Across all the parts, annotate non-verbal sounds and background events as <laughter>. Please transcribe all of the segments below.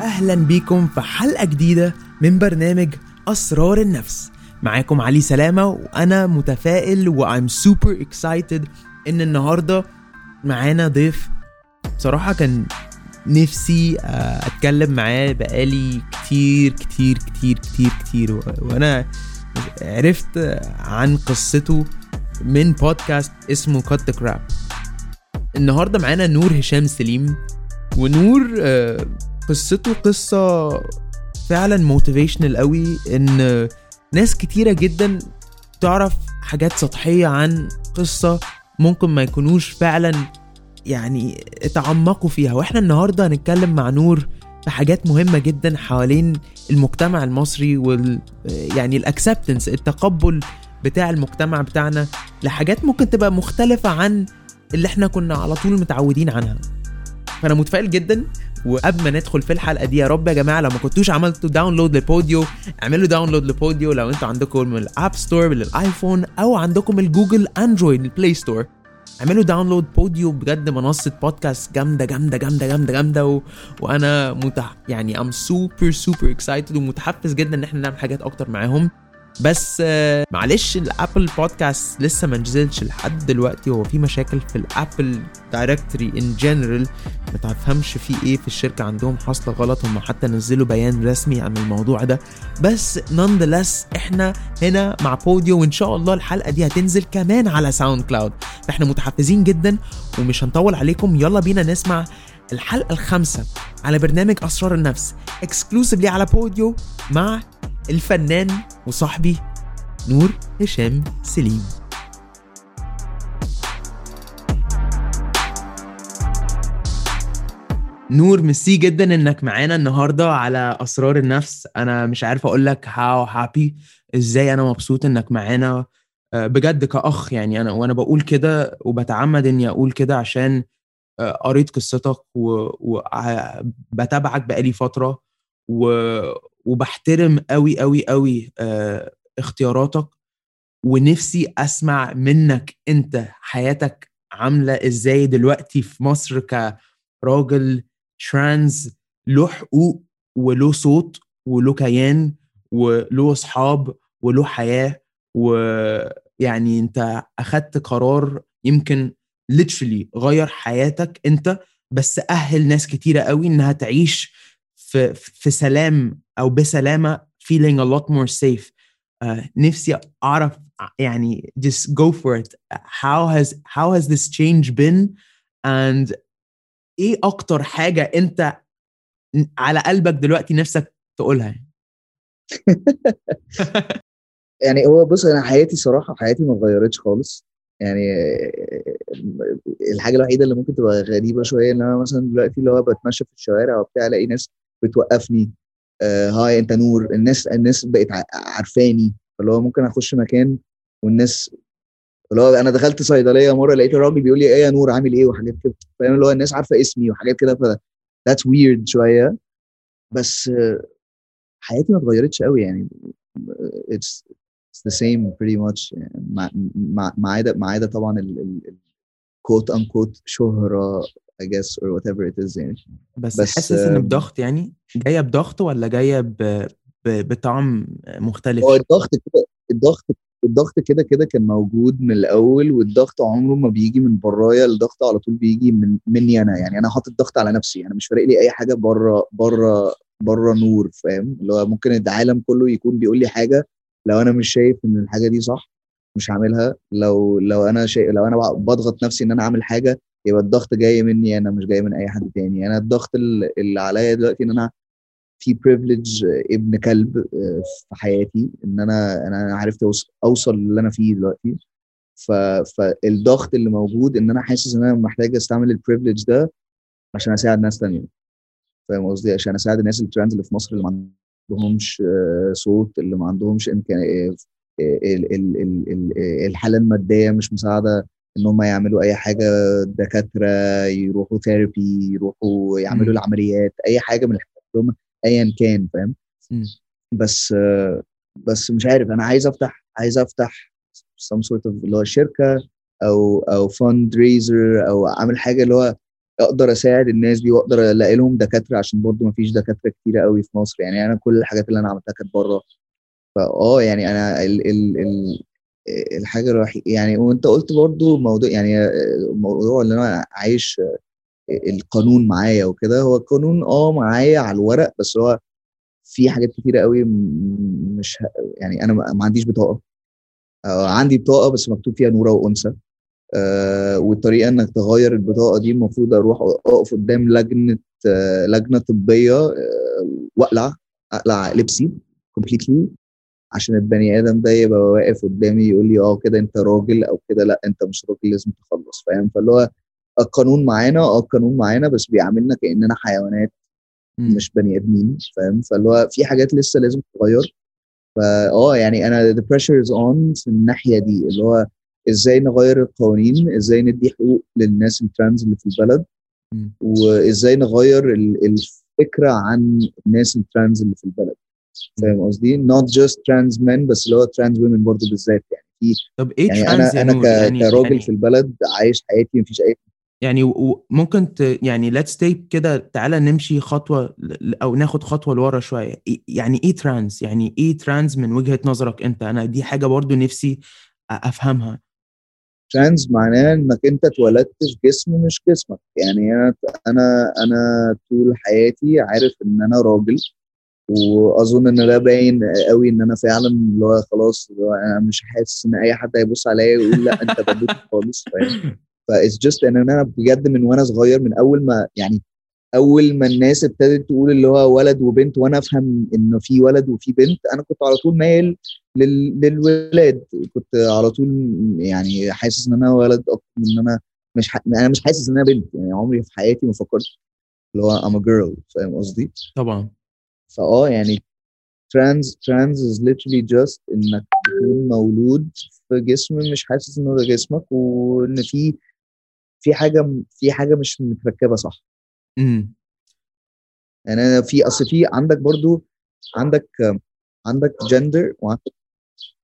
أهلا بيكم في حلقة جديدة من برنامج أسرار النفس. معاكم علي سلامة وأنا متفائل و I'm super excited إن النهارده معانا ضيف بصراحه كان نفسي آه، أتكلم معاه بقالي كتير كتير كتير كتير كتير. و- وأنا عرفت عن قصته من بودكاست اسمه Cut Crap النهارده معانا نور هشام سليم. ونور آه، قصته قصة فعلا motivational قوي إن ناس كتيرة جدا تعرف حاجات سطحية عن قصة ممكن ما يكونوش فعلا يعني اتعمقوا فيها. وإحنا النهاردة هنتكلم مع نور في حاجات مهمة جدا حوالين المجتمع المصري وال يعني ال acceptance التقبل بتاع المجتمع بتاعنا لحاجات ممكن تبقى مختلفة عن اللي إحنا كنا على طول متعودين عنها. فأنا متفائل جدا وقبل ما ندخل في الحلقة دي يا رب يا جماعة لو ما كنتوش عملتوا download لبوديو اعملوا download لبوديو لو أنتوا عندكم ال App Store لل iPhone أو عندكم ال Google Android ال Play Store اعملوا download بوديو بجد منصة بودكاست جامدة جامدة جامدة جامدة جامدة و... وأنا متح... يعني I'm super super excited ومتحفز جدا إن إحنا نعمل حاجات أكتر معاهم. بس آه، معلش ال Apple Podcast لسه ما نزلش لحد دلوقتي. هو في مشاكل في ال Apple directory in general ما تفهمش في إيه في الشركة عندهم. حاصله غلط. هم حتى نزلوا بيان رسمي عن الموضوع ده. بس nonetheless إحنا هنا مع بوديو وإن شاء الله الحلقة دي هتنزل كمان على SoundCloud فإحنا متحفزين جدا ومش هنطول عليكم. يلا بينا نسمع الحلقة الخامسة على برنامج أسرار النفس exclusively على بوديو مع الفنان وصاحبي نور هشام سليم. نور ميرسي جدا إنك معانا النهارده على أسرار النفس. أنا مش عارف أقول لك how happy إزاي أنا مبسوط إنك معانا. آه، بجد كأخ يعني أنا وأنا بقول كده وبتعمد إني أقول كده عشان آه، قريت قصتك وبتابعك بقالي فترة و- وبحترم قوي قوي قوي آه، اختياراتك ونفسي أسمع منك أنت حياتك عاملة إزاي دلوقتي في مصر كراجل ترانز له حقوق وله صوت وله كيان وله أصحاب وله حياة ويعني أنت أخدت قرار يمكن literally غير حياتك أنت بس أهل ناس كتيرة قوي إنها تعيش في في سلام أو بسلامة feeling a lot more safe. آه، نفسي أعرف يعني just go for it. How has how has this change been? And إيه أكتر حاجة أنت على قلبك دلوقتي نفسك تقولها؟ يعني؟ <laughs> يعني هو بص أنا حياتي صراحة حياتي ما اتغيرتش خالص. يعني الحاجة الوحيدة اللي ممكن تبقى غريبة شوية إن أنا مثلا دلوقتي اللي هو بتمشى في الشوارع وبتاع ألاقي ناس بتوقفني آه هاي انت نور الناس الناس بقت عارفاني اللي هو ممكن اخش مكان والناس اللي هو أنا دخلت صيدلية مرة لقيت الراجل بيقول لي إيه يا نور عامل إيه؟ وحاجات كده فاهم؟ اللي هو الناس عارفة اسمي وحاجات كده ف that's weird شوية. بس حياتي ما اتغيرتش قوي يعني same pretty much. يعني مع مع ما عدا ما عدا طبعا ال ال quote unquote شهرة I guess or whatever it is يعني. بس, بس، حاسس إن بضغط يعني جاية بضغط ولا جاية ب... ب... بطعم مختلف؟ هو الضغط كده الضغط الضغط كده كده كان موجود من الأول والضغط عمره ما بيجي من برايا الضغط على طول بيجي من مني أنا يعني. أنا حاطط ضغط على نفسي أنا مش فارق لي أي حاجة بره بره بره نور فاهم؟ اللي هو ممكن العالم كله يكون بيقول لي حاجة لو أنا مش شايف إن الحاجة دي صح مش هعملها. لو لو أنا شيء لو أنا بضغط نفسي إن أنا أعمل حاجة يبقى الضغط جاي مني أنا مش جاي من أي حد تاني. أنا الضغط اللي عليا دلوقتي إن أنا في privilege ابن كلب آه، في حياتي. إن أنا أنا عرفت أوصل للي أنا فيه دلوقتي. فالضغط اللي موجود إن أنا حاسس إن أنا محتاج أستعمل ال privilege ده عشان أساعد ناس تانية. فاهم قصدي؟ عشان أساعد الناس ال trans اللي في مصر اللي ما عندهمش آه، صوت اللي ما عندهمش امكان ال- الحالة المادية مش مساعدة. إن هم يعملوا أي حاجة دكاترة يروحوا therapy يروحوا يعملوا. العمليات أي حاجة من الحاجات اللي هم ايا كان فاهم. بس بس مش عارف أنا عايز أفتح عايز أفتح some sort of اللي هو شركة أو أو فند ريزر أو أعمل حاجة اللي هو أقدر أساعد الناس دي وأقدر ألاقي لهم دكاترة عشان برضو ما فيش دكاترة كتيره قوي في مصر يعني أنا كل الحاجات اللي أنا عملتها كانت بره فآه يعني أنا ال ال ال الحاجة الوحيده يعني وانت قلت برضو موضوع يعني موضوع اللي أنا عايش القانون معايا وكده هو القانون آه معايا على الورق بس هو في حاجات كتيرة قوي مش يعني أنا ما عنديش بطاقة. آه عندي بطاقة بس مكتوب فيها نورة وأنثى. آه والطريقة إنك تغير البطاقة دي المفروض أروح أقف قدام لجنة آه لجنة طبية آه وأقلع أقلع لبسي كومبليتلي عشان البني آدم ده يبقى واقف قدامي يقول لي آه كده أنت راجل أو كده لأ أنت مش راجل لازم تخلص فاهم فاللي هو القانون معانا آه القانون معانا بس بيعاملنا كأننا حيوانات. مش بني آدمين فاهم فاللي هو في حاجات لسه لازم تتغير فاه يعني أنا the pressure is on في الناحية دي اللي هو إزاي نغير القوانين إزاي ندي حقوق للناس ال trans اللي في البلد م. وإزاي نغير الفكرة عن الناس ال trans اللي في البلد فاهم قصدي؟ not just trans men بس اللي هو trans women برضه بالذات يعني في طب إيه يعني trans أنا أنا ك... يعني كراجل يعني في البلد عايش حياتي مفيش اي يعني وممكن ت... يعني let's take كده تعالى نمشي خطوة ل- أو ناخد خطوة لورا شوية إيه- يعني إيه trans؟ يعني إيه trans من وجهة نظرك أنت؟ أنا دي حاجة برضو نفسي أفهمها trans معناه إنك أنت اتولدت في جسم مش جسمك يعني أنا أنا أنا طول حياتي عارف إن أنا راجل وأظن إن ده باين قوي إن أنا فعلا اللي هو خلاص أنا مش حاسس إن أي حد هيبص عليا ويقول لأ أنت بنوت خالص فاهم؟ <laughs> ف it's just إن أنا بجد من وأنا صغير من أول ما يعني أول ما الناس ابتدت تقول اللي هو ولد وبنت وأنا أفهم انه في ولد وفي بنت أنا كنت على طول مايل لل... للولاد. كنت على طول يعني حاسس إن أنا ولد أكتر من إن أنا مش ح... أنا مش حاسس إن أنا بنت يعني عمري في حياتي ما فكرت اللي هو I'm a girl فاهم قصدي؟ طبعا. فآه يعني trans trans is literally just إنك تكون مولود في جسم مش حاسس إنه ده جسمك وإن في في حاجة في حاجة مش متركبة صح. امم يعني أنا في أصل في عندك برضو عندك عندك جندر وعندك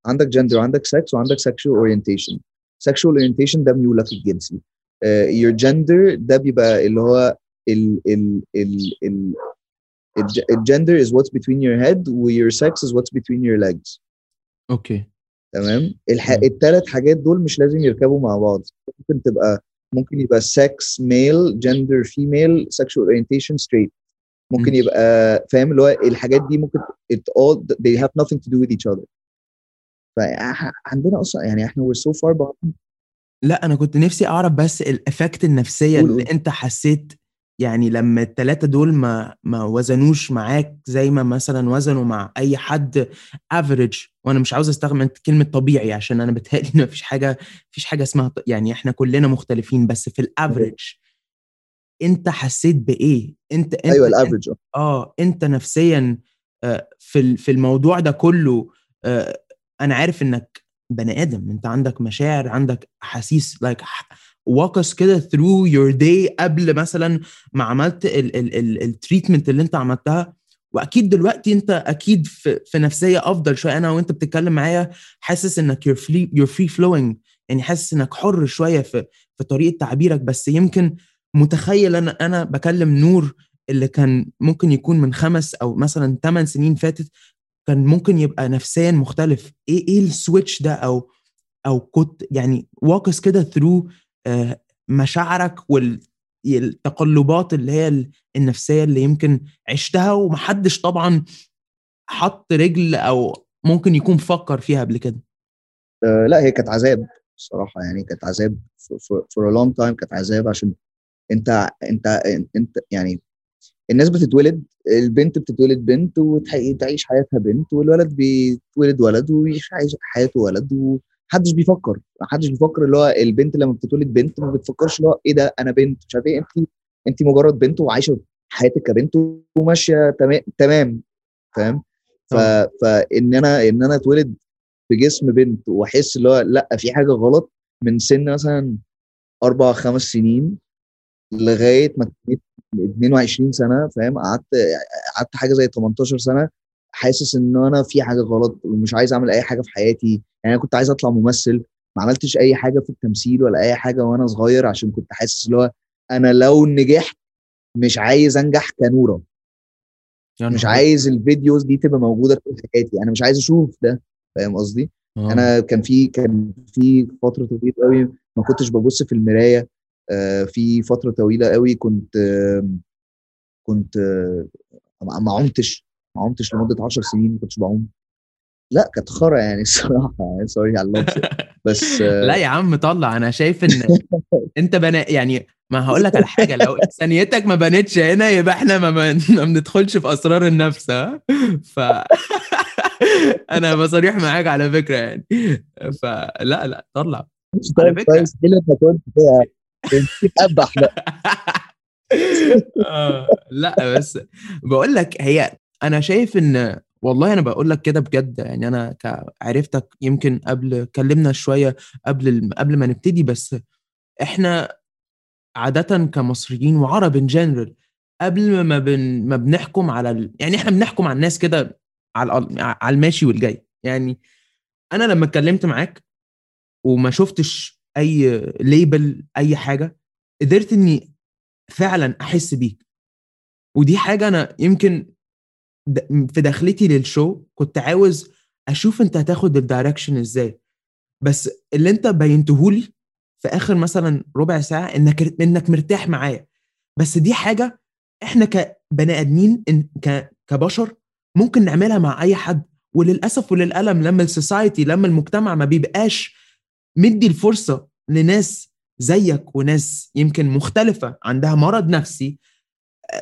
عندك جندر وعندك sex وعندك sexual orientation. sexual orientation ده ميولك الجنسي. uh, your gender ده بيبقى اللي هو ال ال ال ال الج- ال gender is what's between your head و your sex is what's between your legs. أوكي. تمام؟ الح... الثلاث حاجات دول مش لازم يركبوا مع بعض. ممكن تبقى ممكن يبقى sex male gender female sexual orientation straight. ممكن مم. يبقى فاهم؟ اللي هو الحاجات دي ممكن it all they have nothing to do with each other. فعندنا أصلا يعني إحنا we're so far behind. لا أنا كنت نفسي أعرف بس الإفكت النفسية قول- اللي. أنت حسيت يعني لما التلاتة دول ما ما وزنوش معاك زي ما مثلا وزنوا مع أي حد average وأنا مش عاوز أستخدم كلمة طبيعي عشان أنا بتهيألي إن مفيش حاجة مفيش حاجة اسمها يعني إحنا كلنا مختلفين بس في ال average أنت حسيت بإيه؟ أنت أنت أيوه ال average آه أنت نفسيا آه، في في الموضوع ده كله آه، أنا عارف إنك بني آدم أنت عندك مشاعر عندك أحاسيس like walk us كده through your day قبل مثلا ما عملت ال treatment اللي انت عملتها. وأكيد دلوقتي انت أكيد في, في نفسية أفضل شوية. أنا وأنت بتتكلم معايا حاسس إنك you're free you're free flowing. يعني حاسس إنك حر شوية في في طريقة تعبيرك. بس يمكن متخيل أنا أنا بكلم نور اللي كان ممكن يكون من خمس أو مثلا ثمان سنين فاتت. كان ممكن يبقى نفسيا مختلف. إيه إيه السويتش ده؟ أو أو كنت يعني واقص كده ثرو مشاعرك والتقلبات اللي هي ال- النفسية اللي يمكن عشتها ومحدش طبعا حط رجل أو ممكن يكون فكر فيها قبل كده؟ آه لا هي كانت عذاب الصراحه يعني كانت عذاب for a long time كانت عذاب عشان أنت أنت أنت يعني الناس بتتولد البنت بتتولد بنت وتعيش حياتها بنت والولد بيتولد ولد ويعيش حياته ولد ومحدش بيفكر. محدش بيفكر اللي هو البنت لما بتتولد بنت ما بتفكرش اللي هو إيه ده أنا بنت مش عارف إيه. انت انت مجرد بنت وعايشة حياتك كبنت وماشية تمام تمام فاهم؟ ف... فان أنا إن أنا أتولد في جسم بنت وأحس اللي هو لأ في حاجة غلط من سن مثلا أربع خمس سنين لغاية ما تميت 22 سنة فاهم؟ قعدت قعدت حاجة زي 18 سنة حاسس إن أنا في حاجة غلط ومش عايز أعمل أي حاجة في حياتي. يعني أنا كنت عايز أطلع ممثل ما عملتش أي حاجة في التمثيل ولا أي حاجة وأنا صغير عشان كنت حاسس اللي هو أنا لو نجحت مش عايز أنجح كنورة. يا مش عايز ال videos دي تبقى موجودة في حياتي. أنا مش عايز أشوف ده فاهم قصدي؟ آه. أنا كان في كان في فترة طويلة قوي ما كنتش ببص في المراية آه، في فترة طويلة قوي كنت آه، كنت آه، ما عمتش ما عمتش لمدة 10 سنين ما كنتش بعوم. لا كانت خرا يعني <laughs> الصراحة. يعني sorry على اللفظ. <laughs> بس لا يا عم طلع. أنا شايف إن <laughs> أنت بنا يعني ما هقول لك على حاجة لو إنسانيتك ما بانتش هنا يبقى إحنا ما, ما بندخلش في أسرار النفس ها؟ ف أنا بصريح معاك على فكرة يعني. فلا لا طلع. على طيب فكرة. كويس. كده أنت كنت كده كنت ابح بقى آه، لا بس بقول لك هي أنا شايف إن والله أنا بقول لك كده بجد يعني أنا عرفتك يمكن قبل اتكلمنا شوية قبل قبل ما نبتدي بس إحنا عاده كمصريين وعرب in general قبل ما بن ما بنحكم على ال... يعني إحنا بنحكم على الناس كده على على الماشي والجاي. يعني أنا لما اتكلمت معاك وما شفتش أي label أي حاجة قدرت إني فعلا أحس بيك. ودي حاجة أنا يمكن في دخلتي لل show كنت عاوز أشوف أنت هتاخد ال direction إزاي. بس اللي أنت بينتهولي في آخر مثلا ربع ساعة إنك إنك مرتاح معايا. بس دي حاجة إحنا كبني آدمين كبشر ممكن نعملها مع أي حد. وللأسف وللألم لما ال society لما المجتمع ما بيبقاش مدي الفرصة لناس زيك وناس يمكن مختلفة عندها مرض نفسي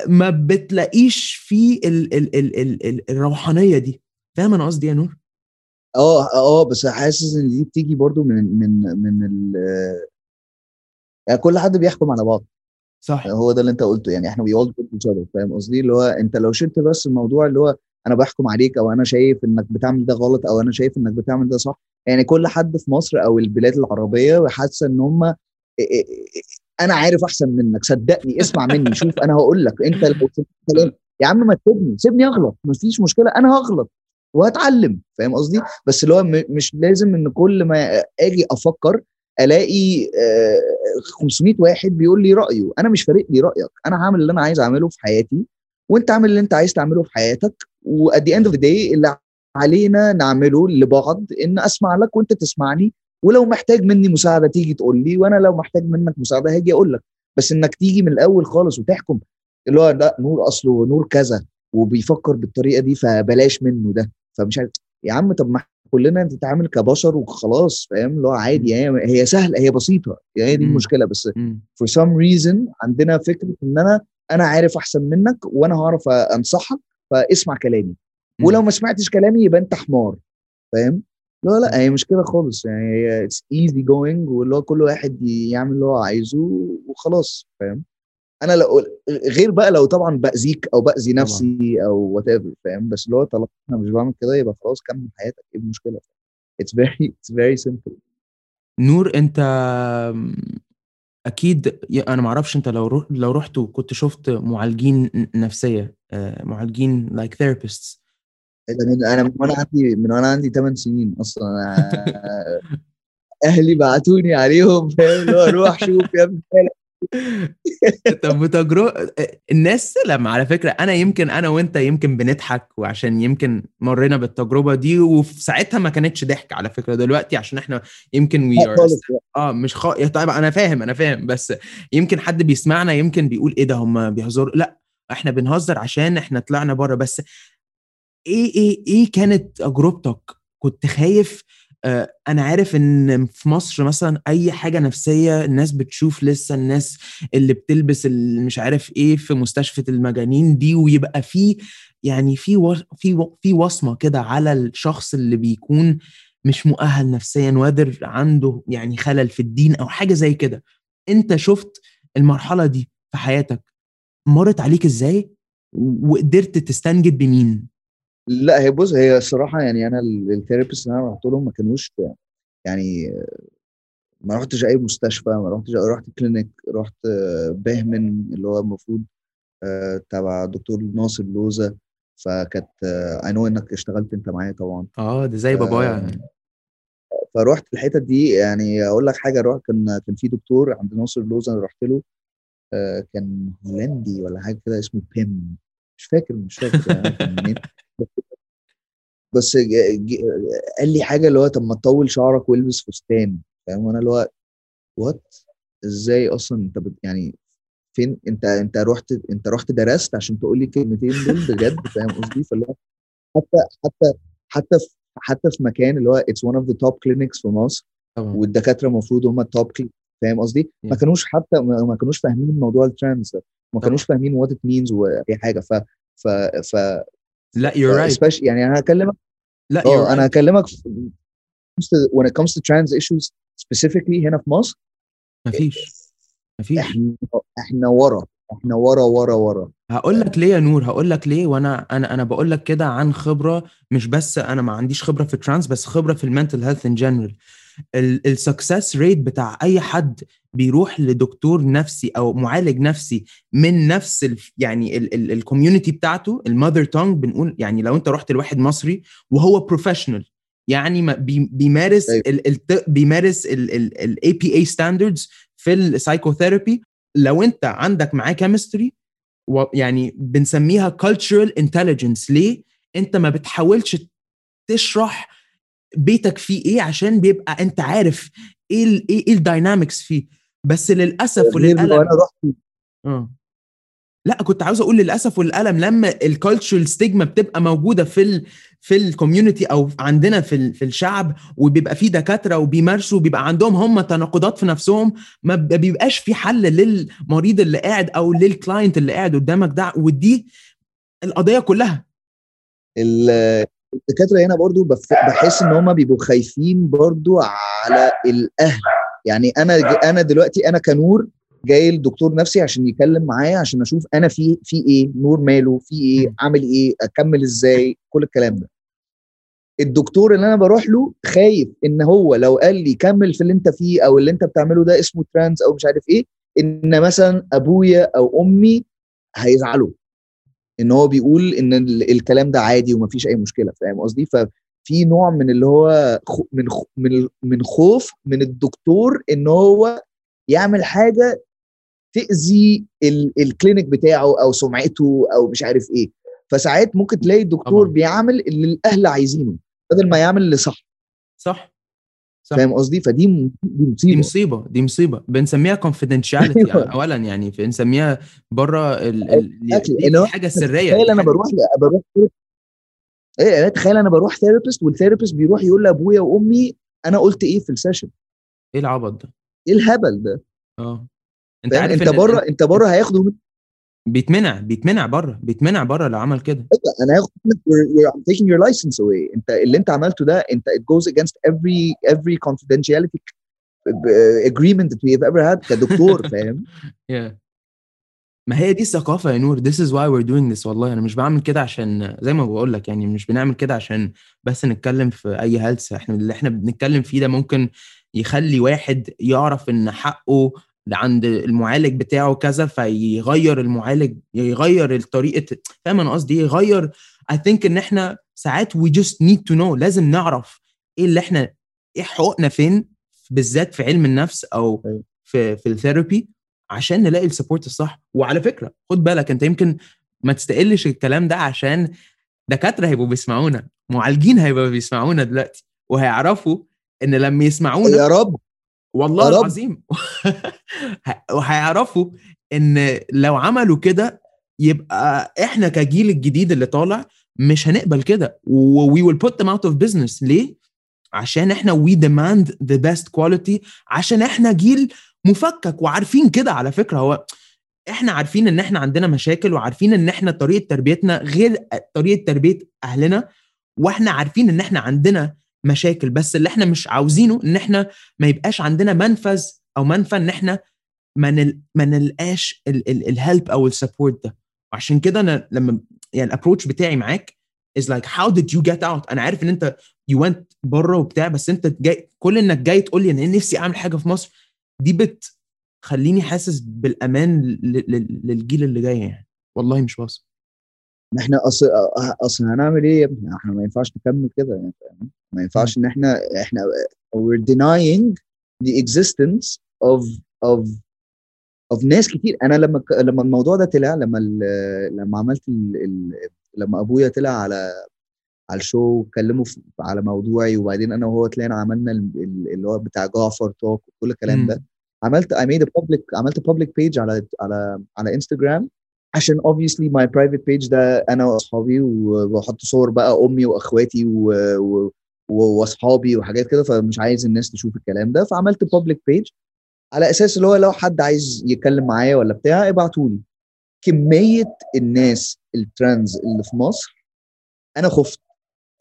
ما بتلاقيش فيه ال ال ال ال ال الروحانية دي. فاهم أنا قصدي يا نور؟ آه آه بس حاسس إن دي بتيجي برضو من من من ال يعني كل حد بيحكم على بعض. صح. هو ده اللي أنت قلته. يعني إحنا we all judge each other فاهم قصدي؟ اللي هو أنت لو شلت بس الموضوع اللي هو أنا بحكم عليك أو أنا شايف إنك بتعمل ده غلط أو أنا شايف إنك بتعمل ده صح. يعني كل حد في مصر أو البلاد العربية حاسة إن هم أنا عارف احسن منك صدقني اسمع مني شوف أنا هقول لك انت سمعت كلام يا عم ما تسيبني سيبني اغلط مفيش مشكلة أنا هغلط وهتعلم فاهم قصدي؟ بس اللي هو مش لازم ان كل ما أجي أفكر الاقي آه، 500 واحد بيقول لي رأيه. أنا مش فارق لي رأيك أنا هعمل اللي أنا عايز اعمله في حياتي وانت اعمل اللي انت عايز تعمله في حياتك و at the end of the day اللي علينا نعمله لبعض ان اسمع لك وانت تسمعني ولو محتاج مني مساعدة تيجي تقول لي وأنا لو محتاج منك مساعدة هاجي أقول لك. بس إنك تيجي من الأول خالص وتحكم اللي هو لا نور اصله نور كذا وبيفكر بالطريقة دي فبلاش منه ده. فمش عارف يا عم طب ما كلنا نتعامل كبشر وخلاص فاهم؟ اللي هو عادي هي هي سهلة هي بسيطة يعني هي دي. المشكلة. بس for some reason عندنا فكرة إن أنا أنا عارف أحسن منك وأنا هعرف أنصحك فاسمع كلامي. ولو ما سمعتش كلامي يبقى أنت حمار فاهم؟ لا لا هي مش كده خالص. يعني هي it's easy going واللي هو كل واحد يعمل اللي هو عايزه وخلاص فاهم؟ أنا لو غير بقى لو طبعا بأذيك أو بأذي طبعاً. نفسي أو whatever فاهم؟ بس اللي هو طالما أنا مش بعمل كده يبقى خلاص كمل حياتك إيه المشكلة؟ It's very it's very simple. نور أنت أكيد أنا ما أعرفش أنت لو رو... لو رحت وكنت شفت معالجين نفسية آه، معالجين like therapists من أنا من وأنا عندي من وأنا عندي 8 سنين أصلا. أنا <laughs> أهلي بعتوني عليهم فاهم؟ اللي هو روح شوف يا ابني. <laughs> طب وتجربه الناس لما على فكرة أنا يمكن أنا وأنت يمكن بنضحك وعشان يمكن مرينا بالتجربة دي وفي ساعتها ما كانتش ضحك على فكرة. دلوقتي عشان إحنا يمكن وي خالص آه مش خ... طيب أنا فاهم أنا فاهم بس يمكن حد بيسمعنا يمكن بيقول إيه ده هم بيهزروا؟ لأ إحنا بنهزر عشان إحنا طلعنا بره بس إيه إيه إيه كانت تجربتك كنت خايف آه أنا عارف إن في مصر مثلا أي حاجة نفسية الناس بتشوف لسه الناس اللي بتلبس مش عارف إيه في مستشفى المجانين دي ويبقى في يعني في. في. في وصمة كده على الشخص اللي بيكون مش مؤهل نفسيا وقادر عنده يعني خلل في الدين أو حاجة زي كده أنت شفت المرحلة دي في حياتك مرت عليك إزاي وقدرت تستنجد بمين لا هي بص هي الصراحة يعني أنا ال therapist اللي أنا رحت لهم ما كانوش يعني ما رحتش أي مستشفى ما رحتش رحت clinic رحت بهمان اللي هو المفروض آه، تبع دكتور ناصر لوزة فكانت I know إنك اشتغلت أنت معايا طبعا. آه ده زي بابايا فروحت الحتت دي. يعني أقول لك حاجة رحت كان كان في دكتور عند ناصر أنا رحت له آه كان هولندي ولا حاجة كده اسمه بيم. مش فاكر مش فاكر يعني كان منين بس ج- ج- قال لي حاجة اللي هو طب ما تطول شعرك والبس فستان فاهم؟ وأنا اللي هو وات إزاي أصلا؟ أنت بت- يعني فين؟ انت أنت رحت أنت رحت درست عشان تقول لي الكلمتين دول بجد؟ فاهم قصدي؟ فاللي هو حتى حتى حتى في حتى في مكان اللي هو it's one of the top clinics في مصر والدكاترة المفروض هم ال top فاهم قصدي؟ ما. كانوش حتى ما كانوش فاهمين موضوع ال trans ما. كانوش فاهمين what it means واي حاجة. ف ف ف لا you're right. especially- يعني أنا هكلمك لا you're آه أنا right. هكلمك when it comes to trans issues specifically هنا في مصر مفيش. مفيش. إحنا إحنا ورا. إحنا ورا ورا ورا. هقول لك ليه يا نور هقول لك ليه وأنا أنا أنا بقول لك كده عن خبرة مش بس أنا ما عنديش خبرة في ال trans بس خبرة في ال mental health in general ال success rate بتاع أي حد بيروح لدكتور نفسي أو معالج نفسي من نفس ال يعني ال community بتاعته ال mother tongue بنقول يعني لو أنت رحت لواحد مصري وهو professional يعني ما بي- بيمارس أيوة. ال ال بيمارس ال APA standards في ال psychotherapy لو أنت عندك معاه chemistry يعني بنسميها cultural intelligence ليه أنت ما بتحاولش تشرح بيتك فيه إيه عشان بيبقى أنت عارف إيه ال إيه إيه ال dynamics فيه. بس للأسف وللألم أنا رحت آه. لا كنت عاوز أقول للأسف والألم لما ال cultural stigma بتبقى موجودة في ال في ال community أو عندنا في ال في الشعب وبيبقى في دكاترة وبيمارسوا بيبقى عندهم هم تناقضات في نفسهم ما بيبقاش في حل للمريض اللي قاعد أو لل client اللي قاعد قدامك ده. ودي القضية كلها. الدكاتره هنا برضو بحس إن هم بيبقوا خايفين برضو على الأهل. يعني أنا أنا دلوقتي أنا كنور جاي لدكتور نفسي عشان يتكلم معايا عشان أشوف أنا في في إيه نور ماله في إيه. عامل إيه أكمل إزاي كل الكلام ده. الدكتور اللي أنا بروح له خايف إن هو لو قال لي كمل في اللي أنت فيه أو اللي أنت بتعمله ده اسمه trans أو مش عارف إيه إن مثلا أبويا أو أمي هيزعلوا إن هو بيقول إن ال- الكلام ده عادي ومفيش أي مشكلة فاهم قصدي؟ ففي نوع من اللي هو من من من خوف من الدكتور إن هو يعمل حاجة تأذي ال- الكلينيك بتاعه أو سمعته أو مش عارف إيه. فساعات ممكن تلاقي الدكتور. بيعمل اللي الأهل عايزينه بدل ما يعمل اللي صح. صح. فاهم قصدي؟ فدي دي دي مصيبة. مصيبة دي مصيبة. بنسميها confidentiality. أيوة. اولا يعني بنسميها بره ال ال هو دي حاجة سرية تخيل دي أنا حاجة- بروح بروح إيه أنا تخيل أنا بروح therapist وال therapist بيروح يقول لأبويا وأمي أنا قلت إيه في ال session إيه العبط ده؟ إيه الهبل ده؟ آه. أنت عارف أنت إن بره أنت بره هياخدوا بيتمنع بيتمنع بره بيتمنع بره لو عمل كده. أنا هاخد I'm taking your license away. أنت اللي أنت عملته ده أنت it goes against every every confidentiality agreement that we have ever had كدكتور <laughs> فاهم؟ Yeah. ما هي دي الثقافة يا نور. This is why we're doing this والله. أنا مش بعمل كده عشان زي ما بقول لك يعني مش بنعمل كده عشان بس نتكلم في أي هلس إحنا اللي إحنا بنتكلم فيه ده ممكن يخلي واحد يعرف إن حقه عند المعالج بتاعه كذا فيغير المعالج يغير الطريقة فاهم أنا قصدي إيه؟ يغير I think إن إحنا ساعات we just need to know لازم نعرف إيه اللي إحنا إيه حقوقنا فين بالذات في علم النفس أو أيوة. في في ال therapy عشان نلاقي ال support الصح وعلى فكرة خد بالك أنت يمكن ما تستقلش الكلام ده عشان دكاترة هيبقوا بيسمعونا معالجين هيبقوا بيسمعونا دلوقتي وهيعرفوا إن لما يسمعونا يا رب والله يا رب. العظيم. <laughs> وهيعرفوا إن لو عملوا كده يبقى إحنا كجيل الجديد اللي طالع مش هنقبل كده. و we will put them out of business. ليه؟ عشان إحنا we demand the best quality. عشان إحنا جيل مفكك وعارفين كده على فكرة. هو إحنا عارفين إن إحنا عندنا مشاكل وعارفين إن إحنا طريقة تربيتنا غير طريقة تربية أهلنا. وإحنا عارفين إن إحنا عندنا مشاكل بس اللي إحنا مش عاوزينه إن إحنا ما يبقاش عندنا منفذ أو منفى إن إحنا ما نل... ما نلقاش ال help أو ال support ده. وعشان كده أنا لما يعني ال approach بتاعي معاك is like how did you get out أنا عارف إن أنت you went بره وبتاع بس أنت جاي كل إنك جاي تقول لي ان أنا نفسي أعمل حاجة في مصر دي بتخليني حاسس بالأمان للجيل اللي جاي يعني. والله مش واثق. ما إحنا أصل أصل هنعمل إيه يا ابني؟ إحنا ما ينفعش نكمل كده يعني فاهم ما ينفعش إن إحنا إحنا we're denying the existence of of of ناس كتير. أنا لما لما الموضوع ده طلع لما لما عملت ال... ال... لما أبويا طلع على على الشو واتكلموا على موضوعي وبعدين أنا وهو طلعنا عملنا ال- ال- اللي هو بتاع جعفر توك وكل الكلام. ده عملت I made a public عملت public page على على على انستجرام عشان obviously my private page ده أنا وأصحابي وبحط صور بقى أمي وأخواتي وأصحابي وحاجات كده فمش عايز الناس تشوف الكلام ده. فعملت public page على أساس اللي هو لو حد عايز يتكلم معايا ولا بتاع ابعتوا لي. كمية الناس ال trans اللي في مصر أنا خفت.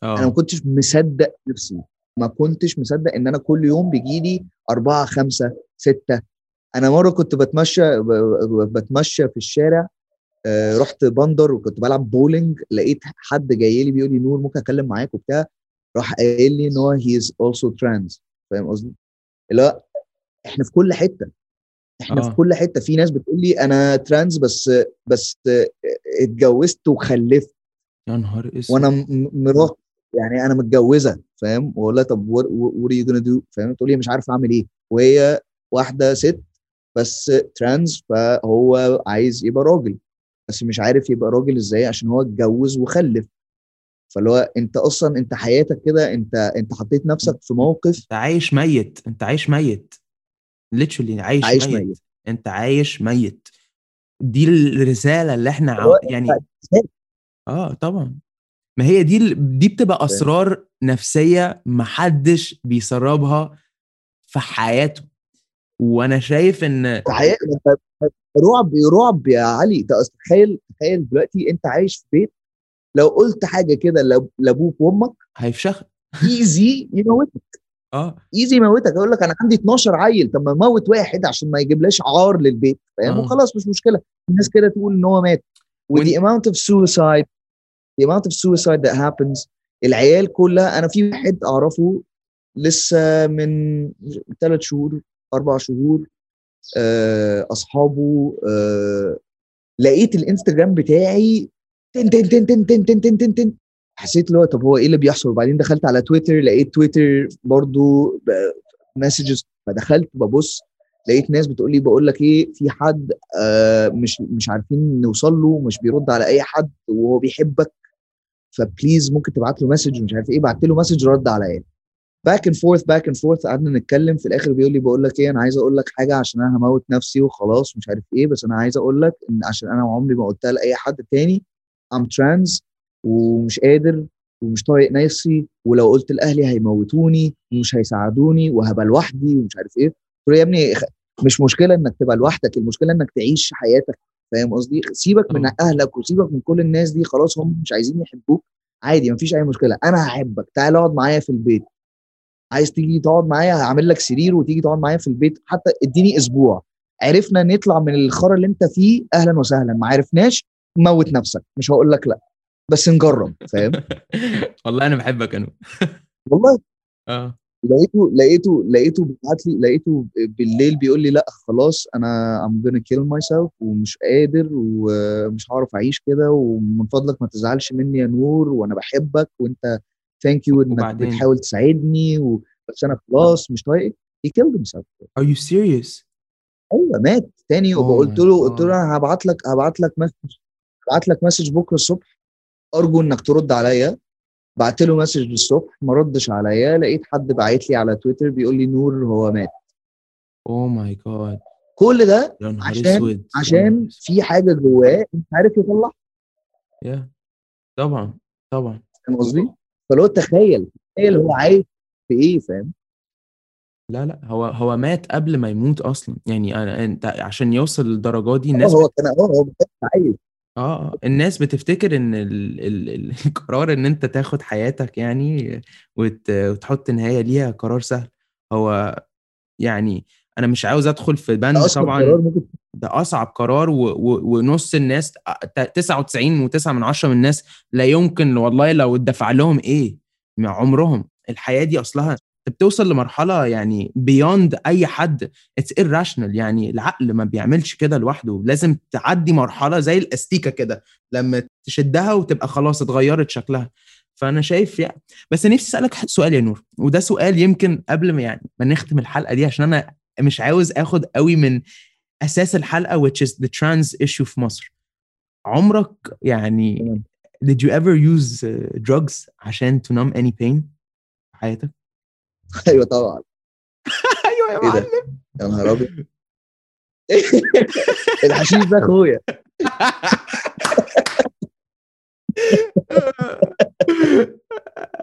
أنا ما كنتش مصدق نفسي. ما كنتش مصدق إن أنا كل يوم بيجي لي أربعة خمسة ستة. أنا مرة كنت بتمشى بتمشى في الشارع آه، رحت بندر وكنت بلعب بولينج لقيت حد جاي لي بيقول لي نور ممكن أتكلم معاك؟ وبتاع. راح قايل لي إن هو he is also trans فاهم قصدي؟ اللي هو إحنا في كل حتة. إحنا آه. في كل حتة. في ناس بتقول لي أنا trans بس بس اتجوزت وخلفت. يا نهار أسود. وأنا م- م- مرات يعني أنا متجوزة. فاهم؟ واقول لها طب are you gonna do فاهم؟ تقول لي مش عارف أعمل إيه. وهي واحدة ست بس trans فهو عايز يبقى راجل. بس مش عارف يبقى راجل إزاي عشان هو اتجوز وخلف. فاللي هو انت أصلا انت حياتك كده انت انت حطيت نفسك في موقف انت عايش ميت انت عايش ميت. Literally عايش, عايش ميت. ميت. انت عايش ميت. دي الرسالة اللي إحنا. هو يعني آه طبعا. ما هي دي ال- دي بتبقى أسرار نفسية محدش بيسربها في حياته. وأنا شايف إن رعب رعب يا علي. انت أصل تخيل تخيل دلوقتي أنت عايش في بيت لو قلت حاجة كده لأبوك وأمك هيفشخ. ايزي يموتك. <laughs> آه. ايزي يموتك. أقول لك أنا عندي 12 عيل طب ما موت واحد عشان ما يجيبلاش عار للبيت. فاهم؟ آه. وخلاص مش مشكلة. الناس كده تقول إن هو مات. ودي amount of suicide the amount of suicide that happens العيال كلها أنا في واحد أعرفه لسه من ثلاث شهور أربع شهور أصحابه آه، لقيت الإنستجرام بتاعي تن تن تن تن تن تن تن تن تن. حسيت اللي هو طب هو إيه اللي بيحصل؟ وبعدين دخلت على تويتر لقيت تويتر برضو messages فدخلت ببص لقيت ناس بتقول لي بقول لك إيه في حد آه مش مش عارفين نوصل له مش بيرد على أي حد وهو بيحبك. ف please ممكن تبعت له message ومش عارف إيه بعت له message رد عليا. back and forth back and forth قعدنا نتكلم. في الآخر بيقول لي بقول لك إيه أنا عايز أقول لك حاجة عشان أنا هموت نفسي وخلاص مش عارف إيه بس أنا عايز أقول لك إن عشان أنا عمري ما قلتها لأي حد تاني I'm trans ومش قادر ومش طايق نفسي ولو قلت لأهلي هيموتوني ومش هيساعدوني وهبقى لوحدي ومش عارف إيه. قلت له يا ابني مش مشكلة إنك تبقى لوحدك المشكلة إنك تعيش حياتك. فاهم قصدي؟ سيبك من آه. أهلك وسيبك من كل الناس دي خلاص هم مش عايزين يحبوك. عادي مفيش أي مشكلة. أنا هحبك. تعال اقعد معايا في البيت. عايز تيجي تقعد معايا هعمل لك سرير وتيجي تقعد معايا في البيت. حتى اديني أسبوع. عرفنا نطلع من الخرا اللي انت فيه أهلا وسهلا. ما عرفناش موت نفسك. مش هقول لك لأ. بس نجرب فاهم؟ <laughs> والله أنا بحبك أنا. <laughs> والله. آه. لقيته لقيته لقيته بيبعت لي لقيته بالليل بيقول لي لأ خلاص أنا I'm gonna kill myself ومش قادر ومش هعرف أعيش كده ومن فضلك ما تزعلش مني يا نور وأنا بحبك وأنت ثانك يو إنك؟ بتحاول تساعدني و... بس أنا خلاص مش طايق. He killed himself. Are you serious? أيوه مات تاني Oh وقلت له قلت. له أنا هبعت لك هبعت لك message هبعت لك message بكرة الصبح. أرجو إنك ترد عليا. بعت له message الصبح ما ردش عليا. لقيت حد باعت لي على تويتر بيقول لي نور هو مات. oh my God كل ده عشان عشان أسود. في حاجة جواه. مش عارف يطلعها يا طبعا طبعا. فاهم قصدي؟ فلو تخيل تخيل هو عايش في إيه فاهم؟ لا لا هو هو مات قبل ما يموت أصلا. يعني أنا أنت عشان يوصل للدرجة دي الناس هو كان آه هو عايش. آه آه، الناس بتفتكر إن ال ال ال القرار إن أنت تاخد حياتك يعني وت وتحط نهاية ليها قرار سهل. هو يعني أنا مش عاوز أدخل في بند طبعا. قرار ممكن ده أصعب قرار و و ونص الناس 99 و9 من عشرة من الناس لا يمكن والله لو اتدفع لهم إيه؟ مع عمرهم. الحياة دي أصلها بتوصل لمرحلة يعني beyond أي حد. it's irrational. يعني العقل ما بيعملش كده لوحده. لازم تعدي مرحلة زي الأستيكة كده. لما تشدها وتبقى خلاص اتغيرت شكلها. فأنا شايف يعني بس نفسي أسألك سؤال يا نور. وده سؤال يمكن قبل ما يعني ما نختم الحلقة دي عشان أنا مش عاوز آخد قوي من أساس الحلقة which is the trans issue في مصر. عمرك يعني did you ever use uh, drugs عشان to numb any pain في حياتك؟ <laughs> أيوه طبعا. <laughs> أيوه يا إيه؟ معلم. يا نهار أبيض. <laughs> الحشيش ده أخويا.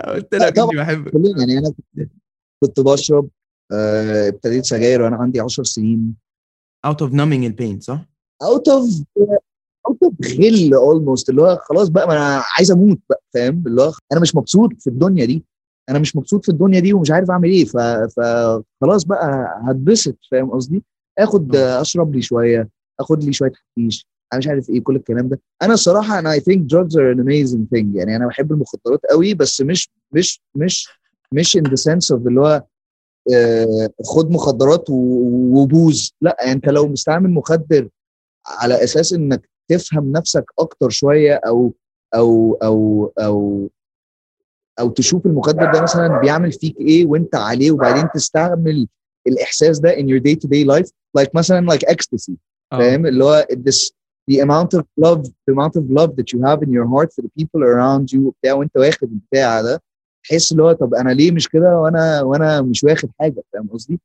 قلت لك. إني بحبك يعني أنا كنت- كنت بشرب آه، ابتديت سجاير وأنا عندي 10 سنين. Out of numbing ال pain صح؟ out of out of غل almost اللي هو خلاص بقى ما أنا عايز أموت بقى فاهم؟ اللي هو أنا مش مبسوط في الدنيا دي أنا مش مبسوط في الدنيا دي ومش عارف أعمل إيه ف... فخلاص بقى هتبسط فاهم قصدي؟ آخد أشرب لي شوية آخد لي شوية حشيش أنا مش عارف إيه كل الكلام ده. أنا الصراحة أنا I think drugs are an amazing thing يعني أنا بحب المخدرات قوي بس مش مش مش مش in the sense of اللي هو خد مخدرات وبوز لا انت لو مستعمل مخدر على أساس انك تفهم نفسك أكتر شوية أو أو أو أو أو تشوف المخدر ده مثلا بيعمل فيك إيه وانت عليه وبعدين تستعمل الاحساس ده in your day to day life like مثلا like ecstasy آه. فاهم؟ اللي هو this the amount of love the amount of love that you have in your heart for the people around you وبتاع وانت واخد البتاع ده. تحس اللي هو طب أنا ليه مش كده وأنا وأنا مش واخد حاجة فاهم قصدي؟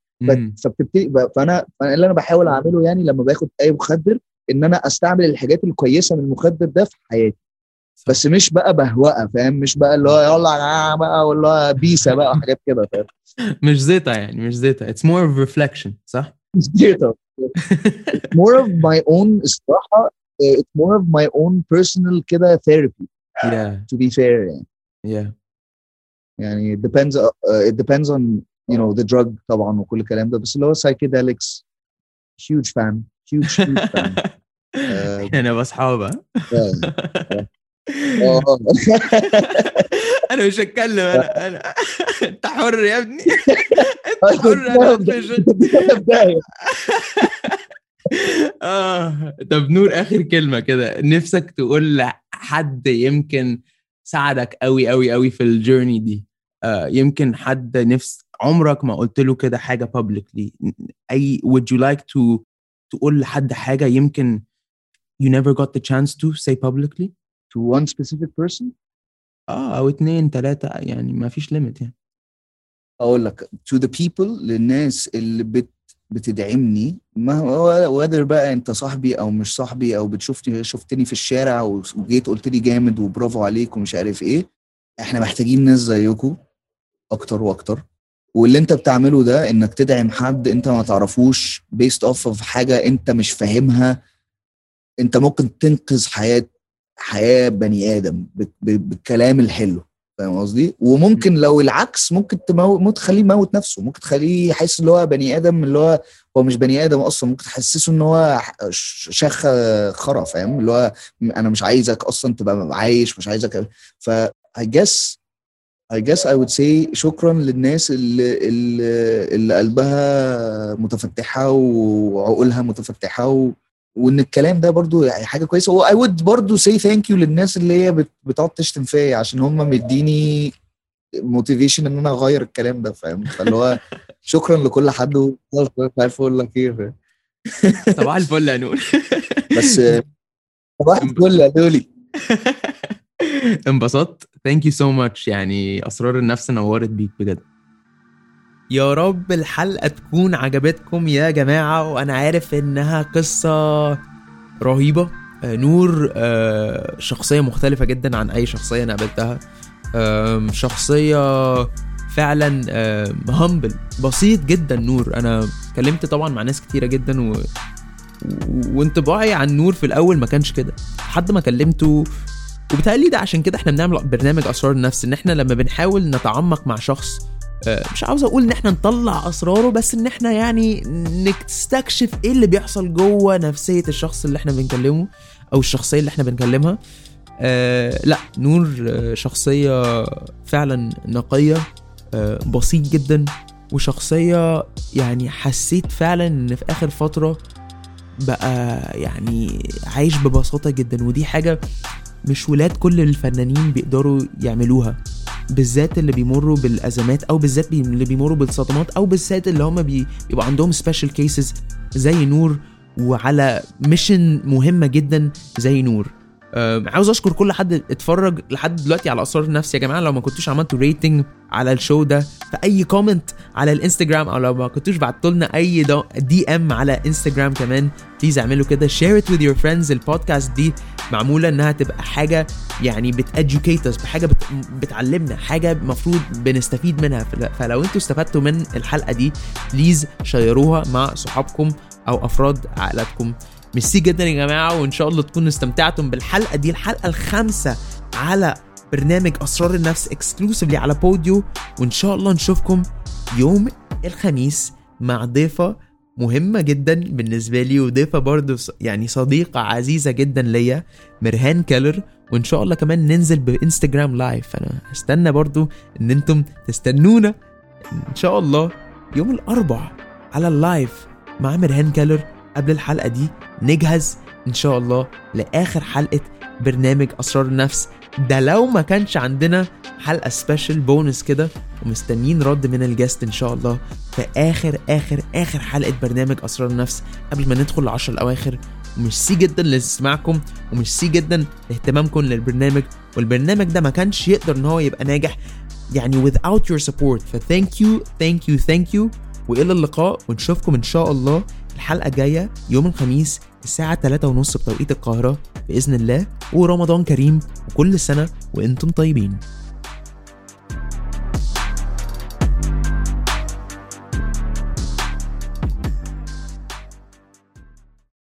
فبتبتدي فأنا اللي أنا بحاول أعمله يعني لما باخد أي مخدر إن أنا أستعمل الحاجات الكويسة من المخدر ده في حياتي. صح. بس مش بقى بهوقة فاهم؟ مش بقى اللي هو يلا يا جماعة بقى ولا هو بيسة بقى وحاجات كده فاهم؟ <laughs> مش زيطة يعني مش زيطة. It's more of reflection صح؟ <laughs> more of my own الصراحه uh, it's more of my own personal كده therapy. Yeah. To be fair يعني. Yeah. يعني it depends uh, it depends on you know the drug طبعا وكل الكلام ده بس اللي هو psychedelics huge fan huge huge fan <laughs> آه، إحنا نبقى اصحاب؟ آه. آه. <laughs> أنا مش هتكلم أنا أنا <laughs> أنت حر يا ابني أنت حر أنا آه طب نور آخر كلمة كده نفسك تقول لحد يمكن ساعدك قوي قوي قوي في الجيرني دي. آه يمكن حد نفس عمرك ما قلت له كده حاجة publicly. أي would you like to تقول لحد حاجة يمكن you never got the chance to say publicly to one specific person آه أو اتنين تلاتة يعني ما فيش ليميت يعني. أقول لك to the people للناس اللي بت بتدعمني؟ ما whether بقى انت صاحبي أو مش صاحبي أو بتشوفني شفتني في الشارع وجيت قلت لي جامد وبرافو عليك ومش عارف إيه إحنا محتاجين ناس زيكم أكتر وأكتر. واللي انت بتعمله ده انك تدعم حد انت ما تعرفوش based off of حاجة انت مش فاهمها انت ممكن تنقذ حياه حياة بني آدم بالكلام الحلو. فاهم قصدي؟ وممكن لو العكس ممكن تموت تخليه يموت نفسه ممكن تخليه يحس إن هو بني آدم اللي هو هو مش بني آدم أصلا ممكن تحسسه إن هو شخ خرا فاهم اللي هو أنا مش عايزك أصلا تبقى عايش مش عايزك ف I guess I guess I would say شكرا للناس اللي اللي, اللي قلبها متفتحة وعقولها متفتحة و وإن الكلام ده برضو يعني حاجة كويسة. و I would برضو say thank you للناس اللي هي بت- بتقعد تشتم فيا عشان هم مديني موتيفيشن إن أنا أغير الكلام ده فاهم؟ فاللي هو <laughs> شكرا لكل حد مش عارف أقول لك إيه؟ صباح الفل يا نور. بس صباح الفل يا دولي. انبسطت. thank you so much يعني أسرار النفس نورت بيك بجد. يا رب الحلقة تكون عجبتكم يا جماعة وأنا عارف إنها قصة رهيبة. آه، نور آه، شخصية مختلفة جدا عن أي شخصية أنا قابلتها. آم، شخصية فعلا همبل بسيط جدا نور. أنا اتكلمت طبعا مع ناس كتيرة جدا و... وانطباعي عن نور في الأول ما كانش كده. لحد ما كلمته وبالتالي ده عشان كده إحنا بنعمل برنامج أسرار النفس إن إحنا لما بنحاول نتعمق مع شخص مش عاوز أقول إن إحنا نطلع أسراره بس إن إحنا يعني نستكشف إيه اللي بيحصل جوه نفسية الشخص اللي إحنا بنكلمه أو الشخصية اللي إحنا بنكلمها. آه لأ نور آه، شخصية فعلا نقية آه بسيط جدا وشخصية يعني حسيت فعلا إن في آخر فترة بقى يعني عايش ببساطة جدا ودي حاجة مش ولاد كل الفنانين بيقدروا يعملوها. بالذات اللي بيمروا بالأزمات أو بالذات اللي بيمروا بالصدمات أو بالذات اللي هم بي- بيبقى عندهم special cases زي نور وعلى mission مهمة جدا زي نور. عاوز اشكر كل حد اتفرج لحد دلوقتي على اسرار النفس يا جماعة. لو ما كنتوش عملتوا rating على ال show ده في اي comment على الانستجرام أو لو ما كنتوش بعتوا لنا اي DM على انستجرام كمان please اعملوا كده. share it with your friends. البودكاست دي معمولة إنها تبقى حاجة يعني بت educate us بحاجة بت... بتعلمنا حاجة المفروض بنستفيد منها. فل- فلو أنتوا استفدتوا من الحلقة دي please شيروها مع صحابكم أو أفراد عائلتكم ميرسي جدا يا جماعة وإن شاء الله تكونوا استمتعتم بالحلقة دي الحلقة الخامسة على برنامج أسرار النفس exclusively على Podeo. وإن شاء الله نشوفكم يوم الخميس مع ضيفة مهمة جدا بالنسبة لي وضيفة برضو يعني صديقة عزيزة جدا ليا مرهان كيلر. وإن شاء الله كمان ننزل ب Instagram live أنا استنى برضو إن أنتم تستنونا. إن شاء الله يوم الاربع على ال live مع مرهان كيلر. قبل الحلقة دي نجهز إن شاء الله لآخر حلقة برنامج أسرار النفس. ده لو ما كانش عندنا حلقة special bonus كده ومستنيين رد من ال guest إن شاء الله في آخر آخر آخر حلقة برنامج أسرار النفس قبل ما ندخل العشر الأواخر. وميرسي جدا لاستماعكم وميرسي جدا لاهتمامكم للبرنامج. والبرنامج ده ما كانش يقدر إن هو يبقى ناجح. يعني without your support. ف thank you thank you thank you. وإلى اللقاء ونشوفكم إن شاء الله الحلقة الجاية يوم الخميس الساعة 3 ونص بتوقيت القاهرة بإذن الله ورمضان كريم وكل سنة وإنتم طيبين.